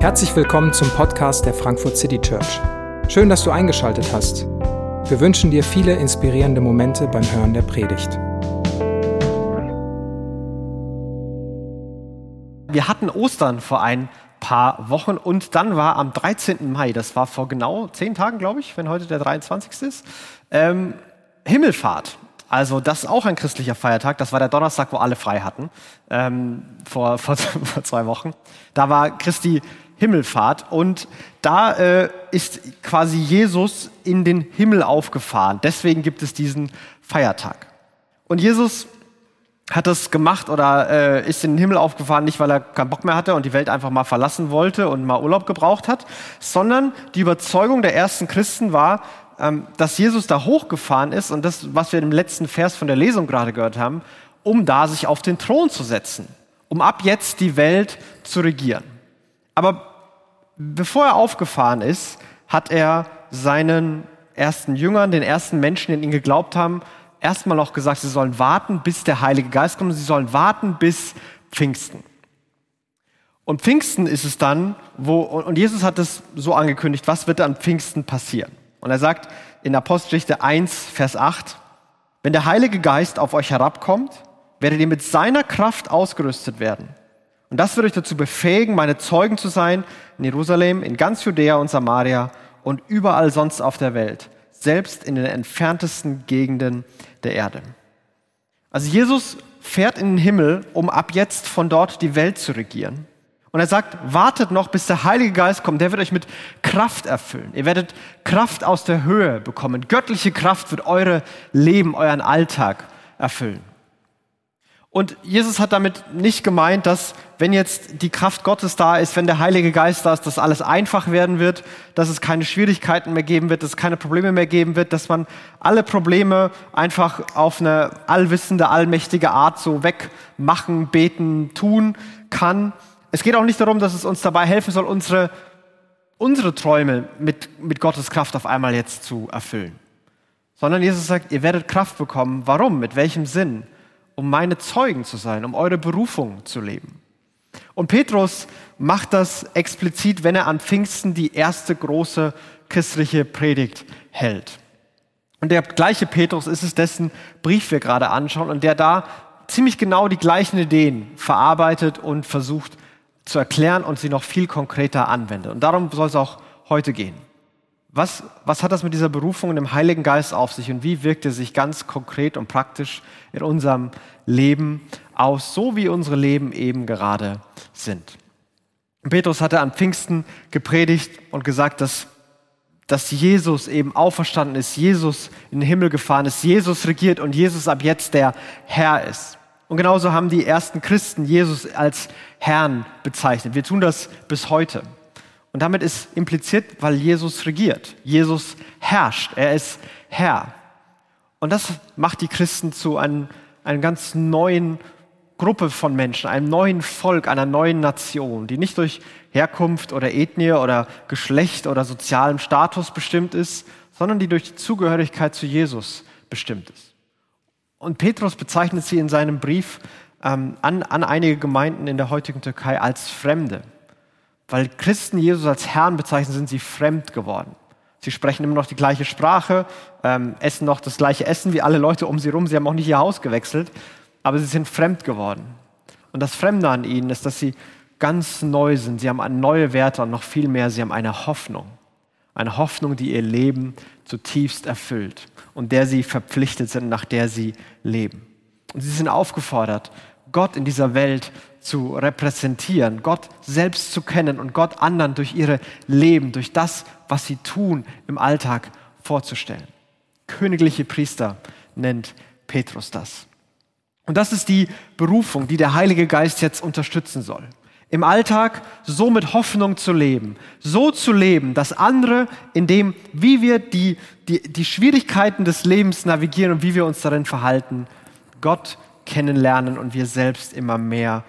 Herzlich willkommen zum Podcast der Frankfurt City Church. Schön, dass du eingeschaltet hast. Wir wünschen dir viele inspirierende Momente beim Hören der Predigt. Wir hatten Ostern vor ein paar Wochen und dann war am 13. Mai, das war vor genau zehn Tagen, glaube ich, wenn heute der 23. ist, ähm, Himmelfahrt. Also das ist auch ein christlicher Feiertag. Das war der Donnerstag, wo alle frei hatten, ähm, vor, vor, vor zwei Wochen. Da war Christi Himmelfahrt und da äh, ist quasi Jesus in den Himmel aufgefahren. Deswegen gibt es diesen Feiertag. Und Jesus hat das gemacht oder äh, ist in den Himmel aufgefahren, nicht weil er keinen Bock mehr hatte und die Welt einfach mal verlassen wollte und mal Urlaub gebraucht hat, sondern die Überzeugung der ersten Christen war, ähm, dass Jesus da hochgefahren ist und das, was wir im letzten Vers von der Lesung gerade gehört haben, um da sich auf den Thron zu setzen, um ab jetzt die Welt zu regieren. Aber bevor er aufgefahren ist, hat er seinen ersten Jüngern, den ersten Menschen, die ihn geglaubt haben, erstmal noch gesagt, sie sollen warten, bis der Heilige Geist kommt, sie sollen warten bis Pfingsten. Und Pfingsten ist es dann, wo, und Jesus hat es so angekündigt, was wird an Pfingsten passieren? Und er sagt in Apostelgeschichte 1, Vers 8, wenn der Heilige Geist auf euch herabkommt, werdet ihr mit seiner Kraft ausgerüstet werden. Und das wird euch dazu befähigen, meine Zeugen zu sein in Jerusalem, in ganz Judäa und Samaria und überall sonst auf der Welt, selbst in den entferntesten Gegenden der Erde. Also Jesus fährt in den Himmel, um ab jetzt von dort die Welt zu regieren. Und er sagt, wartet noch, bis der Heilige Geist kommt. Der wird euch mit Kraft erfüllen. Ihr werdet Kraft aus der Höhe bekommen. Göttliche Kraft wird eure Leben, euren Alltag erfüllen. Und Jesus hat damit nicht gemeint, dass wenn jetzt die Kraft Gottes da ist, wenn der Heilige Geist da ist, dass alles einfach werden wird, dass es keine Schwierigkeiten mehr geben wird, dass es keine Probleme mehr geben wird, dass man alle Probleme einfach auf eine allwissende, allmächtige Art so wegmachen, beten, tun kann. Es geht auch nicht darum, dass es uns dabei helfen soll, unsere, unsere Träume mit, mit Gottes Kraft auf einmal jetzt zu erfüllen. Sondern Jesus sagt, ihr werdet Kraft bekommen. Warum? Mit welchem Sinn? Um meine Zeugen zu sein, um eure Berufung zu leben. Und Petrus macht das explizit, wenn er an Pfingsten die erste große christliche Predigt hält. Und der gleiche Petrus ist es, dessen Brief wir gerade anschauen und der da ziemlich genau die gleichen Ideen verarbeitet und versucht zu erklären und sie noch viel konkreter anwendet. Und darum soll es auch heute gehen. Was, was hat das mit dieser Berufung und dem Heiligen Geist auf sich und wie wirkt er sich ganz konkret und praktisch in unserem Leben aus, so wie unsere Leben eben gerade sind? Petrus hatte am Pfingsten gepredigt und gesagt, dass, dass Jesus eben auferstanden ist, Jesus in den Himmel gefahren ist, Jesus regiert und Jesus ab jetzt der Herr ist. Und genauso haben die ersten Christen Jesus als Herrn bezeichnet. Wir tun das bis heute. Und damit ist impliziert, weil Jesus regiert. Jesus herrscht. Er ist Herr. Und das macht die Christen zu einem, einer ganz neuen Gruppe von Menschen, einem neuen Volk, einer neuen Nation, die nicht durch Herkunft oder Ethnie oder Geschlecht oder sozialem Status bestimmt ist, sondern die durch die Zugehörigkeit zu Jesus bestimmt ist. Und Petrus bezeichnet sie in seinem Brief ähm, an, an einige Gemeinden in der heutigen Türkei als Fremde. Weil Christen Jesus als Herrn bezeichnen, sind sie fremd geworden. Sie sprechen immer noch die gleiche Sprache, ähm, essen noch das gleiche Essen wie alle Leute um sie herum. Sie haben auch nicht ihr Haus gewechselt, aber sie sind fremd geworden. Und das Fremde an ihnen ist, dass sie ganz neu sind. Sie haben neue Werte und noch viel mehr, sie haben eine Hoffnung. Eine Hoffnung, die ihr Leben zutiefst erfüllt und der sie verpflichtet sind, nach der sie leben. Und sie sind aufgefordert, Gott in dieser Welt zu repräsentieren, Gott selbst zu kennen und Gott anderen durch ihre Leben, durch das, was sie tun im Alltag vorzustellen. Königliche Priester nennt Petrus das. Und das ist die Berufung, die der Heilige Geist jetzt unterstützen soll. Im Alltag so mit Hoffnung zu leben, so zu leben, dass andere in dem, wie wir die, die, die Schwierigkeiten des Lebens navigieren und wie wir uns darin verhalten, Gott kennenlernen und wir selbst immer mehr,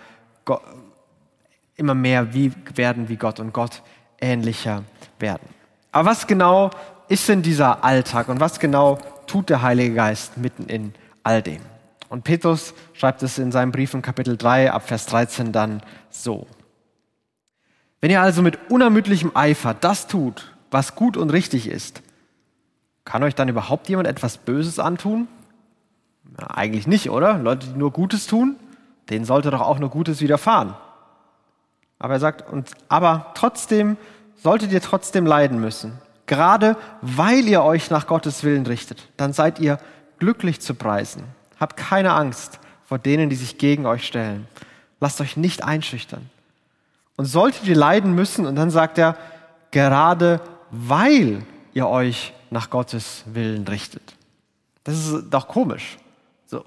immer mehr wie werden wie Gott und Gott ähnlicher werden. Aber was genau ist denn dieser Alltag und was genau tut der Heilige Geist mitten in all dem? Und Petrus schreibt es in seinem Brief in Kapitel 3 ab Vers 13 dann so. Wenn ihr also mit unermüdlichem Eifer das tut, was gut und richtig ist, kann euch dann überhaupt jemand etwas Böses antun? Ja, eigentlich nicht, oder? Leute, die nur Gutes tun, denen sollte doch auch nur Gutes widerfahren. Aber er sagt, und, aber trotzdem solltet ihr trotzdem leiden müssen. Gerade weil ihr euch nach Gottes Willen richtet, dann seid ihr glücklich zu preisen. Habt keine Angst vor denen, die sich gegen euch stellen. Lasst euch nicht einschüchtern. Und solltet ihr leiden müssen, und dann sagt er, gerade weil ihr euch nach Gottes Willen richtet. Das ist doch komisch. So,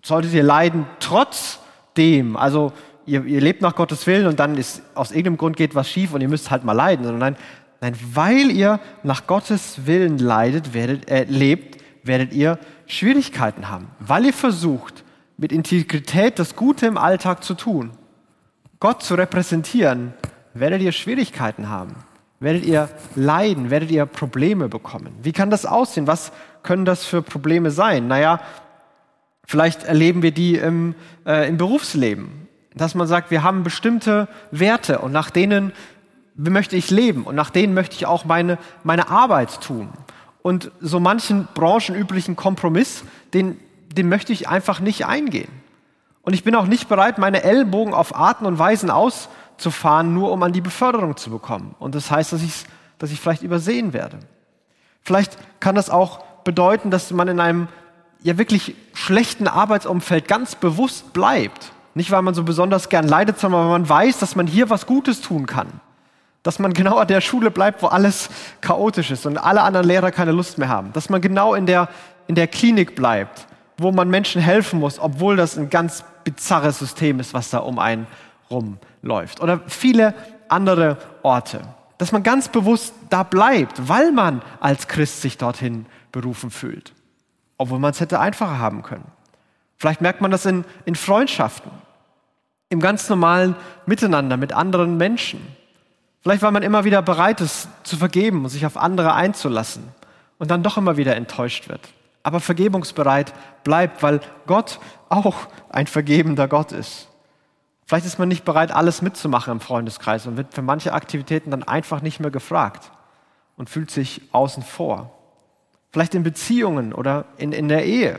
solltet ihr leiden trotzdem, also ihr, ihr, lebt nach Gottes Willen und dann ist aus irgendeinem Grund geht was schief und ihr müsst halt mal leiden, sondern nein, weil ihr nach Gottes Willen leidet, werdet, äh, lebt, werdet ihr Schwierigkeiten haben, weil ihr versucht, mit Integrität das Gute im Alltag zu tun, Gott zu repräsentieren, werdet ihr Schwierigkeiten haben, werdet ihr leiden, werdet ihr Probleme bekommen. Wie kann das aussehen? Was können das für Probleme sein? Naja, vielleicht erleben wir die im, äh, im Berufsleben, dass man sagt, wir haben bestimmte Werte und nach denen möchte ich leben und nach denen möchte ich auch meine, meine Arbeit tun. Und so manchen branchenüblichen Kompromiss, den, den möchte ich einfach nicht eingehen. Und ich bin auch nicht bereit, meine Ellbogen auf Arten und Weisen auszufahren, nur um an die Beförderung zu bekommen. Und das heißt, dass, ich, dass ich vielleicht übersehen werde. Vielleicht kann das auch bedeuten, dass man in einem ja wirklich schlechten Arbeitsumfeld ganz bewusst bleibt. Nicht, weil man so besonders gern leidet, sondern weil man weiß, dass man hier was Gutes tun kann dass man genau an der Schule bleibt, wo alles chaotisch ist und alle anderen Lehrer keine Lust mehr haben. Dass man genau in der, in der Klinik bleibt, wo man Menschen helfen muss, obwohl das ein ganz bizarres System ist, was da um einen rumläuft. Oder viele andere Orte. Dass man ganz bewusst da bleibt, weil man als Christ sich dorthin berufen fühlt. Obwohl man es hätte einfacher haben können. Vielleicht merkt man das in, in Freundschaften, im ganz normalen Miteinander mit anderen Menschen Vielleicht, weil man immer wieder bereit ist zu vergeben und sich auf andere einzulassen und dann doch immer wieder enttäuscht wird. Aber vergebungsbereit bleibt, weil Gott auch ein vergebender Gott ist. Vielleicht ist man nicht bereit, alles mitzumachen im Freundeskreis und wird für manche Aktivitäten dann einfach nicht mehr gefragt und fühlt sich außen vor. Vielleicht in Beziehungen oder in, in der Ehe,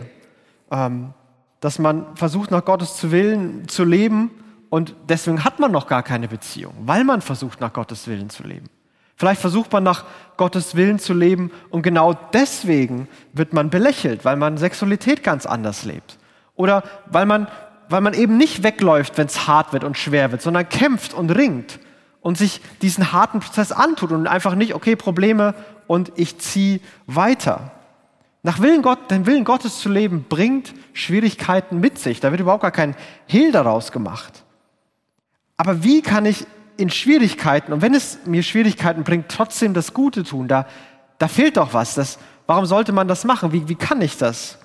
ähm, dass man versucht, nach Gottes Willen zu leben und deswegen hat man noch gar keine Beziehung, weil man versucht, nach Gottes Willen zu leben. Vielleicht versucht man nach Gottes Willen zu leben und genau deswegen wird man belächelt, weil man Sexualität ganz anders lebt. Oder weil man, weil man eben nicht wegläuft, wenn es hart wird und schwer wird, sondern kämpft und ringt und sich diesen harten Prozess antut und einfach nicht, okay, Probleme und ich ziehe weiter. Nach Willen Gott, den Willen Gottes zu leben, bringt Schwierigkeiten mit sich. Da wird überhaupt gar kein Hehl daraus gemacht. Aber wie kann ich in Schwierigkeiten, und wenn es mir Schwierigkeiten bringt, trotzdem das Gute tun? Da, da fehlt doch was. Das, warum sollte man das machen? Wie, wie kann ich das?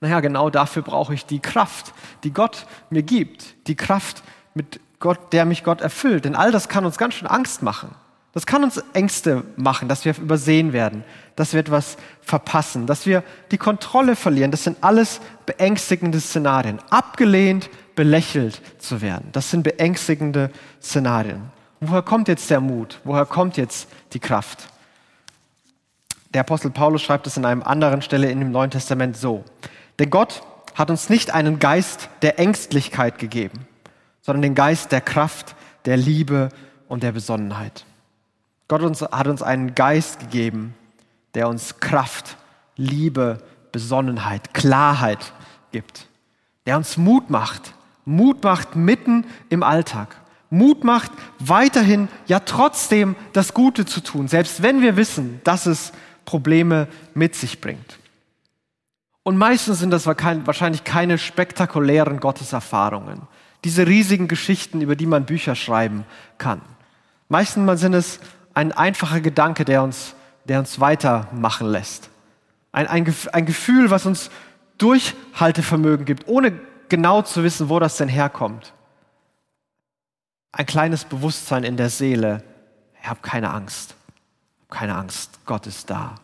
Naja, genau dafür brauche ich die Kraft, die Gott mir gibt. Die Kraft, mit Gott, der mich Gott erfüllt. Denn all das kann uns ganz schön Angst machen. Das kann uns Ängste machen, dass wir übersehen werden, dass wir etwas verpassen, dass wir die Kontrolle verlieren. Das sind alles beängstigende Szenarien. Abgelehnt, belächelt zu werden. Das sind beängstigende Szenarien. Woher kommt jetzt der Mut? Woher kommt jetzt die Kraft? Der Apostel Paulus schreibt es in einem anderen Stelle in dem Neuen Testament so. Denn Gott hat uns nicht einen Geist der Ängstlichkeit gegeben, sondern den Geist der Kraft, der Liebe und der Besonnenheit. Gott hat uns einen Geist gegeben, der uns Kraft, Liebe, Besonnenheit, Klarheit gibt, der uns Mut macht, Mut macht mitten im Alltag. Mut macht weiterhin, ja trotzdem das Gute zu tun, selbst wenn wir wissen, dass es Probleme mit sich bringt. Und meistens sind das wahrscheinlich keine spektakulären Gotteserfahrungen, diese riesigen Geschichten, über die man Bücher schreiben kann. Meistens sind es ein einfacher Gedanke, der uns, der uns weitermachen lässt. Ein, ein, ein Gefühl, was uns Durchhaltevermögen gibt, ohne genau zu wissen, wo das denn herkommt. Ein kleines Bewusstsein in der Seele. Ich habe keine Angst. Keine Angst. Gott ist da.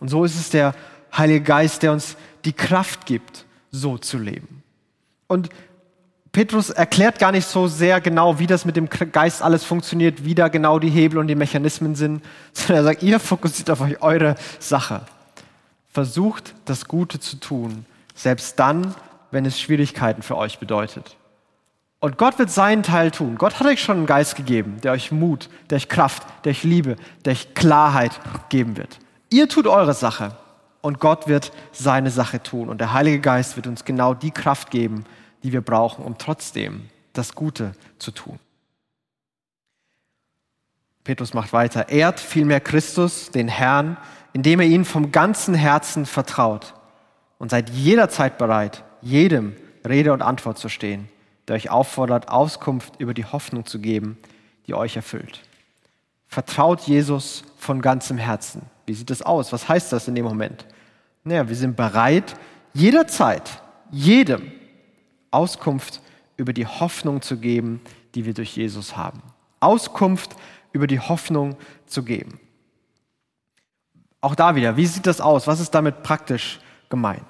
Und so ist es der Heilige Geist, der uns die Kraft gibt, so zu leben. Und Petrus erklärt gar nicht so sehr genau, wie das mit dem Geist alles funktioniert, wie da genau die Hebel und die Mechanismen sind, sondern er sagt, ihr fokussiert auf euch eure Sache. Versucht das Gute zu tun, selbst dann, wenn es Schwierigkeiten für euch bedeutet. Und Gott wird seinen Teil tun. Gott hat euch schon einen Geist gegeben, der euch Mut, der euch Kraft, der euch Liebe, der euch Klarheit geben wird. Ihr tut eure Sache und Gott wird seine Sache tun. Und der Heilige Geist wird uns genau die Kraft geben, die wir brauchen, um trotzdem das Gute zu tun. Petrus macht weiter. Ehrt vielmehr Christus, den Herrn, indem er ihn vom ganzen Herzen vertraut und seid jederzeit bereit, jedem Rede und Antwort zu stehen, der euch auffordert, Auskunft über die Hoffnung zu geben, die euch erfüllt. Vertraut Jesus von ganzem Herzen. Wie sieht das aus? Was heißt das in dem Moment? Naja, wir sind bereit, jederzeit, jedem Auskunft über die Hoffnung zu geben, die wir durch Jesus haben. Auskunft über die Hoffnung zu geben. Auch da wieder, wie sieht das aus? Was ist damit praktisch gemeint?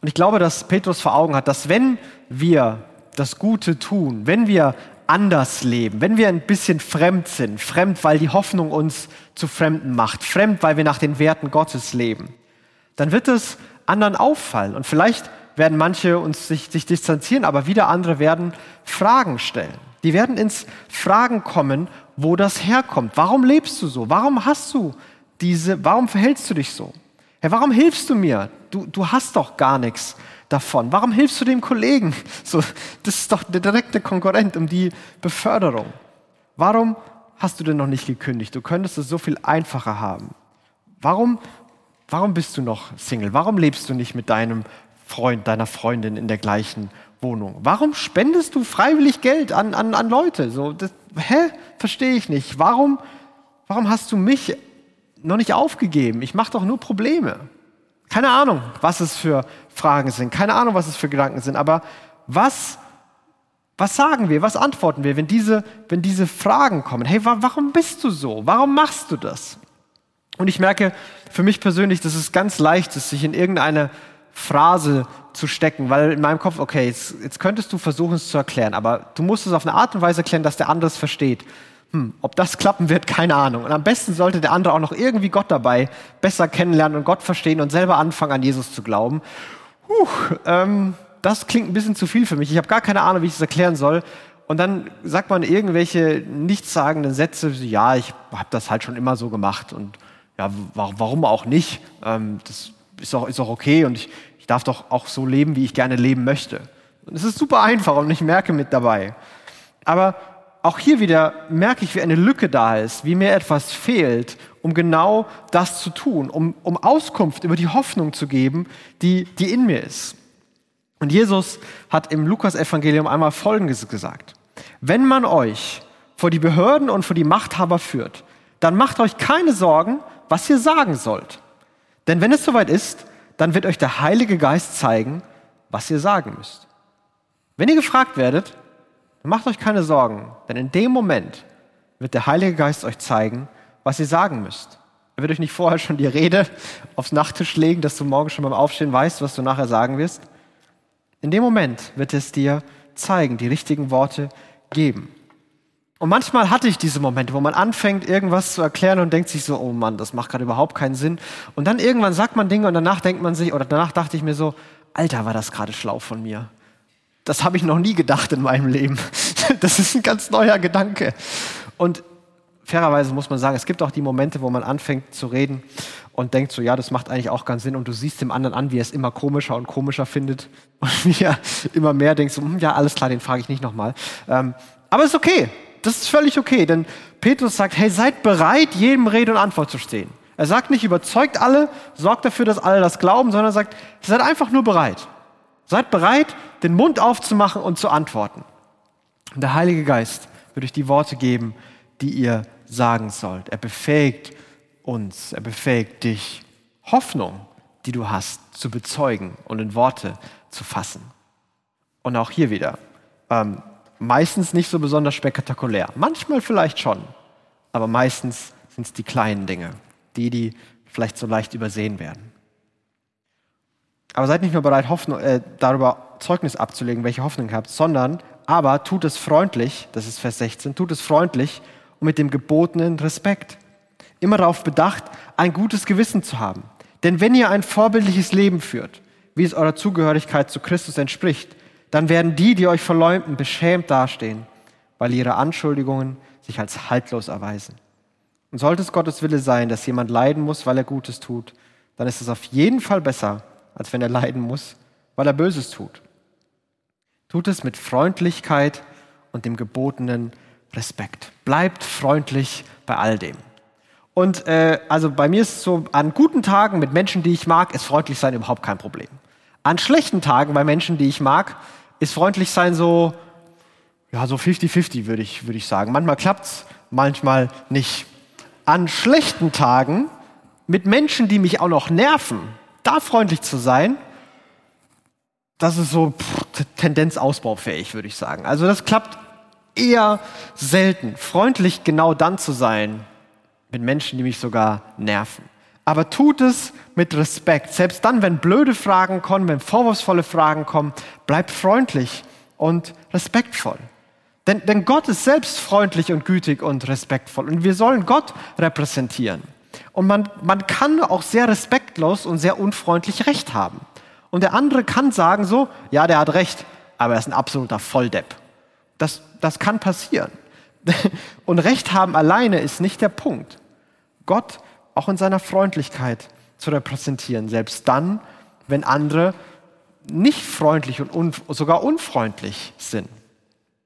Und ich glaube, dass Petrus vor Augen hat, dass wenn wir das Gute tun, wenn wir anders leben, wenn wir ein bisschen fremd sind, fremd, weil die Hoffnung uns zu Fremden macht, fremd, weil wir nach den Werten Gottes leben, dann wird es anderen auffallen. Und vielleicht werden manche uns sich, sich distanzieren, aber wieder andere werden Fragen stellen. Die werden ins Fragen kommen, wo das herkommt. Warum lebst du so? Warum hast du diese, warum verhältst du dich so? Hey, warum hilfst du mir? Du, du hast doch gar nichts davon. Warum hilfst du dem Kollegen? So, das ist doch der direkte Konkurrent um die Beförderung. Warum hast du denn noch nicht gekündigt? Du könntest es so viel einfacher haben. Warum, warum bist du noch Single? Warum lebst du nicht mit deinem Freund, deiner Freundin in der gleichen Wohnung? Warum spendest du freiwillig Geld an, an, an Leute? So, das, hä? Verstehe ich nicht. Warum, warum hast du mich noch nicht aufgegeben. Ich mache doch nur Probleme. Keine Ahnung, was es für Fragen sind. Keine Ahnung, was es für Gedanken sind. Aber was, was sagen wir? Was antworten wir, wenn diese, wenn diese Fragen kommen? Hey, wa warum bist du so? Warum machst du das? Und ich merke für mich persönlich, dass es ganz leicht ist, sich in irgendeine Phrase zu stecken, weil in meinem Kopf, okay, jetzt, jetzt könntest du versuchen, es zu erklären, aber du musst es auf eine Art und Weise erklären, dass der andere es versteht hm, ob das klappen wird, keine Ahnung. Und am besten sollte der andere auch noch irgendwie Gott dabei besser kennenlernen und Gott verstehen und selber anfangen, an Jesus zu glauben. Puh, ähm, das klingt ein bisschen zu viel für mich. Ich habe gar keine Ahnung, wie ich das erklären soll. Und dann sagt man irgendwelche nichtssagenden Sätze, ja, ich habe das halt schon immer so gemacht und ja, warum auch nicht? Ähm, das ist auch, ist auch okay und ich, ich darf doch auch so leben, wie ich gerne leben möchte. Und es ist super einfach und ich merke mit dabei. Aber auch hier wieder merke ich, wie eine Lücke da ist, wie mir etwas fehlt, um genau das zu tun, um, um Auskunft über die Hoffnung zu geben, die, die in mir ist. Und Jesus hat im Lukas-Evangelium einmal Folgendes gesagt. Wenn man euch vor die Behörden und vor die Machthaber führt, dann macht euch keine Sorgen, was ihr sagen sollt. Denn wenn es soweit ist, dann wird euch der Heilige Geist zeigen, was ihr sagen müsst. Wenn ihr gefragt werdet, Macht euch keine Sorgen, denn in dem Moment wird der Heilige Geist euch zeigen, was ihr sagen müsst. Er wird euch nicht vorher schon die Rede aufs Nachttisch legen, dass du morgen schon beim Aufstehen weißt, was du nachher sagen wirst. In dem Moment wird es dir zeigen, die richtigen Worte geben. Und manchmal hatte ich diese Momente, wo man anfängt, irgendwas zu erklären und denkt sich so, oh Mann, das macht gerade überhaupt keinen Sinn. Und dann irgendwann sagt man Dinge und danach denkt man sich, oder danach dachte ich mir so, Alter, war das gerade schlau von mir. Das habe ich noch nie gedacht in meinem Leben. Das ist ein ganz neuer Gedanke. Und fairerweise muss man sagen, es gibt auch die Momente, wo man anfängt zu reden und denkt so, ja, das macht eigentlich auch ganz Sinn. Und du siehst dem anderen an, wie er es immer komischer und komischer findet und wie er immer mehr denkt, so, hm, ja, alles klar, den frage ich nicht nochmal. Ähm, aber es ist okay. Das ist völlig okay, denn Petrus sagt, hey, seid bereit, jedem Rede und Antwort zu stehen. Er sagt nicht, überzeugt alle, sorgt dafür, dass alle das glauben, sondern er sagt, seid einfach nur bereit. Seid bereit, den Mund aufzumachen und zu antworten. Und der Heilige Geist wird euch die Worte geben, die ihr sagen sollt. Er befähigt uns, er befähigt dich, Hoffnung, die du hast, zu bezeugen und in Worte zu fassen. Und auch hier wieder, ähm, meistens nicht so besonders spektakulär. Manchmal vielleicht schon, aber meistens sind es die kleinen Dinge, die, die vielleicht so leicht übersehen werden. Aber seid nicht nur bereit, Hoffnung, äh, darüber Zeugnis abzulegen, welche Hoffnung ihr habt, sondern aber tut es freundlich, das ist Vers 16, tut es freundlich und mit dem gebotenen Respekt. Immer darauf bedacht, ein gutes Gewissen zu haben. Denn wenn ihr ein vorbildliches Leben führt, wie es eurer Zugehörigkeit zu Christus entspricht, dann werden die, die euch verleumden, beschämt dastehen, weil ihre Anschuldigungen sich als haltlos erweisen. Und sollte es Gottes Wille sein, dass jemand leiden muss, weil er Gutes tut, dann ist es auf jeden Fall besser, als wenn er leiden muss, weil er Böses tut. Tut es mit Freundlichkeit und dem gebotenen Respekt. Bleibt freundlich bei all dem. Und äh, also bei mir ist es so, an guten Tagen mit Menschen, die ich mag, ist freundlich sein überhaupt kein Problem. An schlechten Tagen bei Menschen, die ich mag, ist freundlich sein so, ja, so 50-50 würde ich, würde ich sagen. Manchmal klappt's, manchmal nicht. An schlechten Tagen mit Menschen, die mich auch noch nerven, da freundlich zu sein, das ist so pff, Tendenz ausbaufähig, würde ich sagen. Also das klappt eher selten. Freundlich genau dann zu sein mit Menschen, die mich sogar nerven. Aber tut es mit Respekt. Selbst dann, wenn blöde Fragen kommen, wenn vorwurfsvolle Fragen kommen, bleibt freundlich und respektvoll. Denn, denn Gott ist selbst freundlich und gütig und respektvoll. Und wir sollen Gott repräsentieren. Und man, man kann auch sehr respektlos und sehr unfreundlich Recht haben. Und der andere kann sagen so, ja, der hat recht, aber er ist ein absoluter Volldepp. Das, das kann passieren. Und Recht haben alleine ist nicht der Punkt. Gott auch in seiner Freundlichkeit zu repräsentieren, selbst dann, wenn andere nicht freundlich und un sogar unfreundlich sind.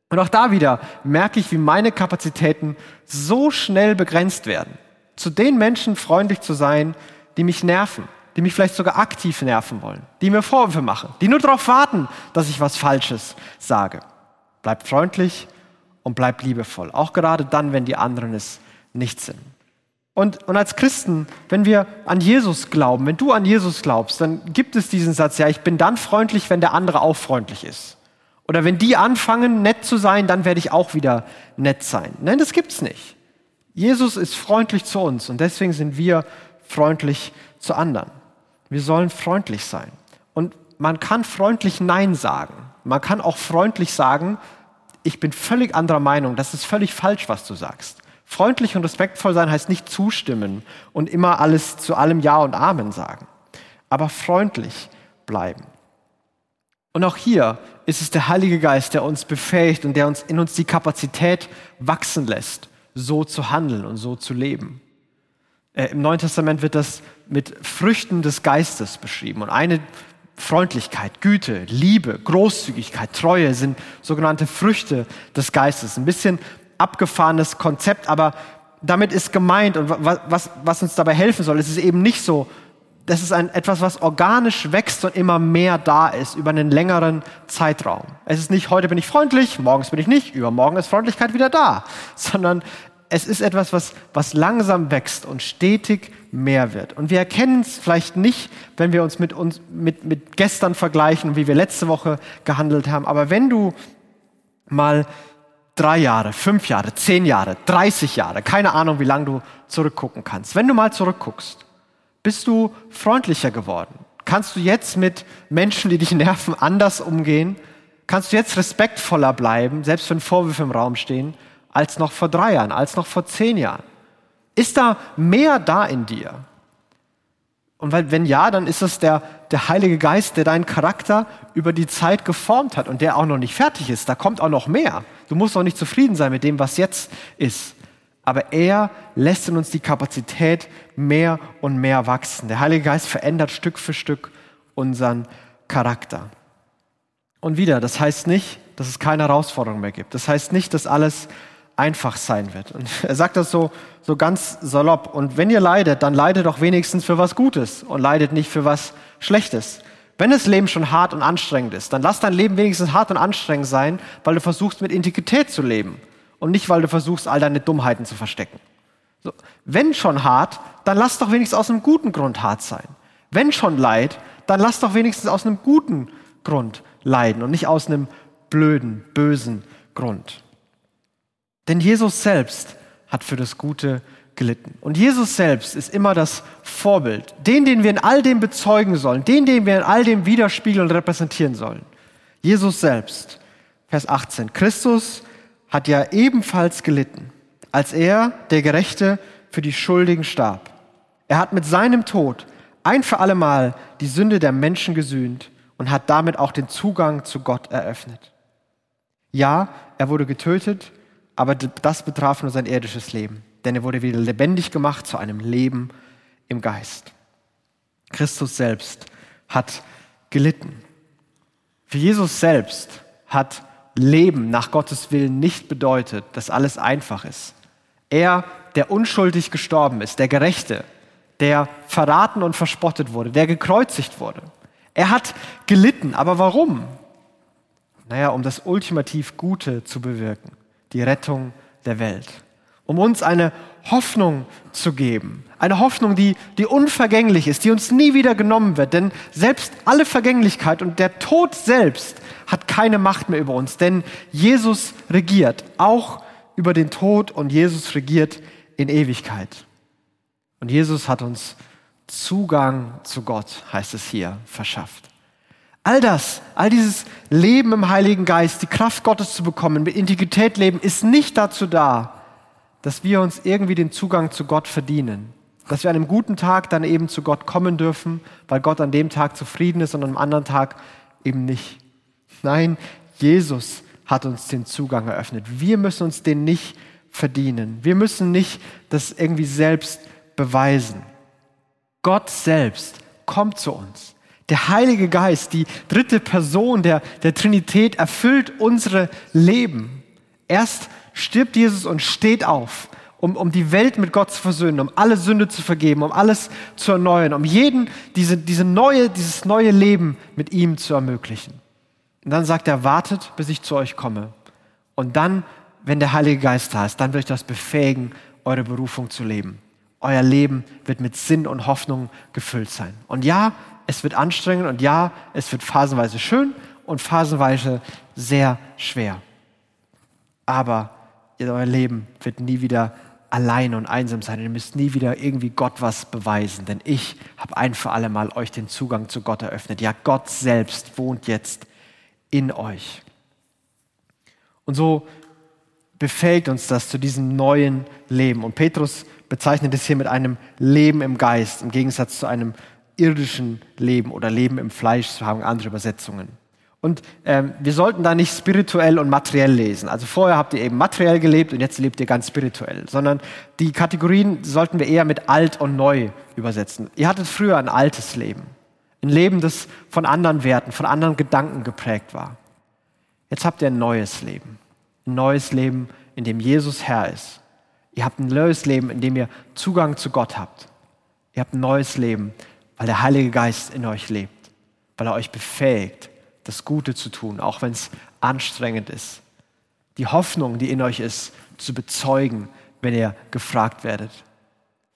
Und auch da wieder merke ich, wie meine Kapazitäten so schnell begrenzt werden. Zu den Menschen freundlich zu sein, die mich nerven, die mich vielleicht sogar aktiv nerven wollen, die mir Vorwürfe machen, die nur darauf warten, dass ich was Falsches sage. Bleibt freundlich und bleibt liebevoll, auch gerade dann, wenn die anderen es nicht sind. Und, und als Christen, wenn wir an Jesus glauben, wenn du an Jesus glaubst, dann gibt es diesen Satz, ja, ich bin dann freundlich, wenn der andere auch freundlich ist. Oder wenn die anfangen, nett zu sein, dann werde ich auch wieder nett sein. Nein, das gibt's nicht. Jesus ist freundlich zu uns und deswegen sind wir freundlich zu anderen. Wir sollen freundlich sein. Und man kann freundlich Nein sagen. Man kann auch freundlich sagen, ich bin völlig anderer Meinung, das ist völlig falsch, was du sagst. Freundlich und respektvoll sein heißt nicht zustimmen und immer alles zu allem Ja und Amen sagen, aber freundlich bleiben. Und auch hier ist es der Heilige Geist, der uns befähigt und der uns in uns die Kapazität wachsen lässt, so zu handeln und so zu leben. Äh, Im Neuen Testament wird das mit Früchten des Geistes beschrieben. Und eine Freundlichkeit, Güte, Liebe, Großzügigkeit, Treue sind sogenannte Früchte des Geistes. Ein bisschen abgefahrenes Konzept, aber damit ist gemeint und was, was uns dabei helfen soll, es ist eben nicht so, das ist ein, etwas, was organisch wächst und immer mehr da ist über einen längeren Zeitraum. Es ist nicht, heute bin ich freundlich, morgens bin ich nicht, übermorgen ist Freundlichkeit wieder da, sondern es ist etwas, was, was langsam wächst und stetig mehr wird. Und wir erkennen es vielleicht nicht, wenn wir uns mit, uns mit, mit gestern vergleichen, wie wir letzte Woche gehandelt haben, aber wenn du mal drei Jahre, fünf Jahre, zehn Jahre, 30 Jahre, keine Ahnung, wie lange du zurückgucken kannst. Wenn du mal zurückguckst, bist du freundlicher geworden? Kannst du jetzt mit Menschen, die dich nerven, anders umgehen? Kannst du jetzt respektvoller bleiben, selbst wenn Vorwürfe im Raum stehen, als noch vor drei Jahren, als noch vor zehn Jahren? Ist da mehr da in dir? Und weil, wenn ja, dann ist es der, der Heilige Geist, der deinen Charakter über die Zeit geformt hat und der auch noch nicht fertig ist. Da kommt auch noch mehr. Du musst auch nicht zufrieden sein mit dem, was jetzt ist. Aber er lässt in uns die Kapazität mehr und mehr wachsen. Der Heilige Geist verändert Stück für Stück unseren Charakter. Und wieder, das heißt nicht, dass es keine Herausforderungen mehr gibt. Das heißt nicht, dass alles einfach sein wird. Und er sagt das so, so ganz salopp. Und wenn ihr leidet, dann leidet doch wenigstens für was Gutes und leidet nicht für was Schlechtes. Wenn das Leben schon hart und anstrengend ist, dann lass dein Leben wenigstens hart und anstrengend sein, weil du versuchst, mit Integrität zu leben und nicht, weil du versuchst, all deine Dummheiten zu verstecken. So. Wenn schon hart, dann lass doch wenigstens aus einem guten Grund hart sein. Wenn schon Leid, dann lass doch wenigstens aus einem guten Grund leiden und nicht aus einem blöden, bösen Grund. Denn Jesus selbst hat für das Gute gelitten. Und Jesus selbst ist immer das Vorbild, den, den wir in all dem bezeugen sollen, den, den wir in all dem widerspiegeln und repräsentieren sollen. Jesus selbst Vers 18. Christus hat ja ebenfalls gelitten, als er, der Gerechte, für die Schuldigen starb. Er hat mit seinem Tod ein für allemal die Sünde der Menschen gesühnt und hat damit auch den Zugang zu Gott eröffnet. Ja, er wurde getötet, aber das betraf nur sein irdisches Leben, denn er wurde wieder lebendig gemacht zu einem Leben im Geist. Christus selbst hat gelitten. Für Jesus selbst hat Leben nach Gottes Willen nicht bedeutet, dass alles einfach ist. Er, der unschuldig gestorben ist, der Gerechte, der verraten und verspottet wurde, der gekreuzigt wurde. Er hat gelitten, aber warum? Naja, um das ultimativ Gute zu bewirken, die Rettung der Welt. Um uns eine Hoffnung zu geben. Eine Hoffnung, die, die unvergänglich ist, die uns nie wieder genommen wird. Denn selbst alle Vergänglichkeit und der Tod selbst hat keine Macht mehr über uns. Denn Jesus regiert auch über den Tod und Jesus regiert in Ewigkeit. Und Jesus hat uns Zugang zu Gott, heißt es hier, verschafft. All das, all dieses Leben im Heiligen Geist, die Kraft Gottes zu bekommen, mit Integrität leben, ist nicht dazu da, dass wir uns irgendwie den Zugang zu Gott verdienen. Dass wir an einem guten Tag dann eben zu Gott kommen dürfen, weil Gott an dem Tag zufrieden ist und an einem anderen Tag eben nicht. Nein, Jesus hat uns den Zugang eröffnet. Wir müssen uns den nicht verdienen. Wir müssen nicht das irgendwie selbst beweisen. Gott selbst kommt zu uns. Der Heilige Geist, die dritte Person der, der Trinität, erfüllt unsere Leben. Erst stirbt Jesus und steht auf, um, um die Welt mit Gott zu versöhnen, um alle Sünde zu vergeben, um alles zu erneuern, um jeden diese, diese neue, dieses neue Leben mit ihm zu ermöglichen. Und dann sagt er, wartet, bis ich zu euch komme. Und dann, wenn der Heilige Geist da ist, dann wird euch das befähigen, eure Berufung zu leben. Euer Leben wird mit Sinn und Hoffnung gefüllt sein. Und ja, es wird anstrengend und ja, es wird phasenweise schön und phasenweise sehr schwer. Aber euer Leben wird nie wieder allein und einsam sein. Ihr müsst nie wieder irgendwie Gott was beweisen, denn ich habe ein für alle Mal euch den Zugang zu Gott eröffnet. Ja, Gott selbst wohnt jetzt in euch. Und so befähigt uns das zu diesem neuen Leben. Und Petrus bezeichnet es hier mit einem Leben im Geist, im Gegensatz zu einem irdischen Leben oder Leben im Fleisch, so haben andere Übersetzungen. Und ähm, wir sollten da nicht spirituell und materiell lesen. Also vorher habt ihr eben materiell gelebt und jetzt lebt ihr ganz spirituell. Sondern die Kategorien sollten wir eher mit alt und neu übersetzen. Ihr hattet früher ein altes Leben. Ein Leben, das von anderen Werten, von anderen Gedanken geprägt war. Jetzt habt ihr ein neues Leben. Ein neues Leben, in dem Jesus Herr ist. Ihr habt ein neues Leben, in dem ihr Zugang zu Gott habt. Ihr habt ein neues Leben, weil der Heilige Geist in euch lebt, weil er euch befähigt, das Gute zu tun, auch wenn es anstrengend ist. Die Hoffnung, die in euch ist, zu bezeugen, wenn ihr gefragt werdet.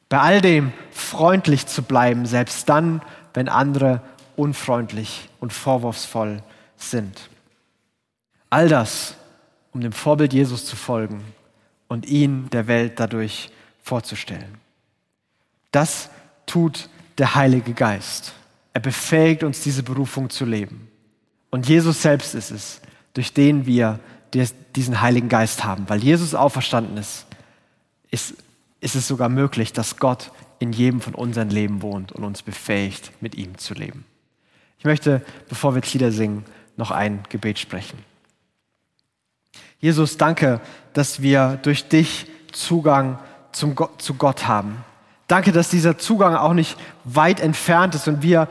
Bei all dem freundlich zu bleiben, selbst dann, wenn andere unfreundlich und vorwurfsvoll sind. All das, um dem Vorbild Jesus zu folgen und ihn der Welt dadurch vorzustellen. Das tut der Heilige Geist. Er befähigt uns, diese Berufung zu leben. Und Jesus selbst ist es, durch den wir diesen Heiligen Geist haben. Weil Jesus auferstanden ist, ist, ist es sogar möglich, dass Gott in jedem von unseren Leben wohnt und uns befähigt, mit ihm zu leben. Ich möchte, bevor wir Lieder singen, noch ein Gebet sprechen. Jesus, danke, dass wir durch dich Zugang zum zu Gott haben. Danke, dass dieser Zugang auch nicht weit entfernt ist und wir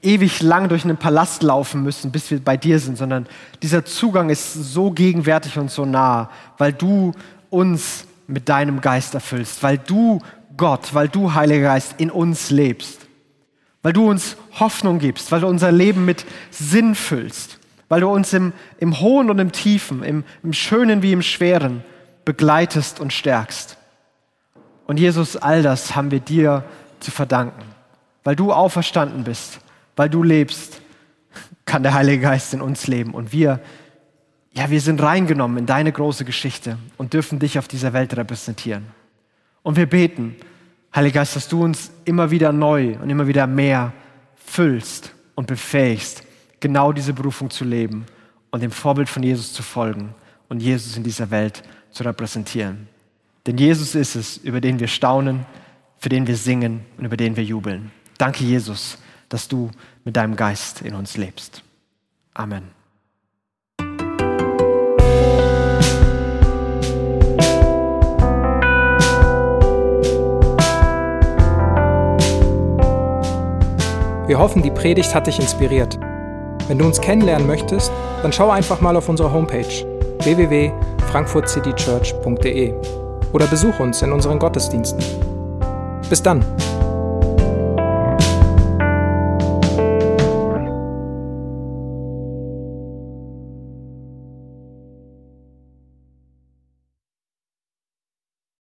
ewig lang durch einen Palast laufen müssen, bis wir bei dir sind, sondern dieser Zugang ist so gegenwärtig und so nah, weil du uns mit deinem Geist erfüllst, weil du Gott, weil du, Heiliger Geist, in uns lebst, weil du uns Hoffnung gibst, weil du unser Leben mit Sinn füllst, weil du uns im, im Hohen und im Tiefen, im, im Schönen wie im Schweren begleitest und stärkst. Und Jesus, all das haben wir dir zu verdanken, weil du auferstanden bist weil du lebst, kann der Heilige Geist in uns leben. Und wir, ja, wir sind reingenommen in deine große Geschichte und dürfen dich auf dieser Welt repräsentieren. Und wir beten, Heiliger Geist, dass du uns immer wieder neu und immer wieder mehr füllst und befähigst, genau diese Berufung zu leben und dem Vorbild von Jesus zu folgen und Jesus in dieser Welt zu repräsentieren. Denn Jesus ist es, über den wir staunen, für den wir singen und über den wir jubeln. Danke, Jesus, dass du mit deinem Geist in uns lebst. Amen. Wir hoffen, die Predigt hat dich inspiriert. Wenn du uns kennenlernen möchtest, dann schau einfach mal auf unsere Homepage www.frankfurtcitychurch.de oder besuch uns in unseren Gottesdiensten. Bis dann!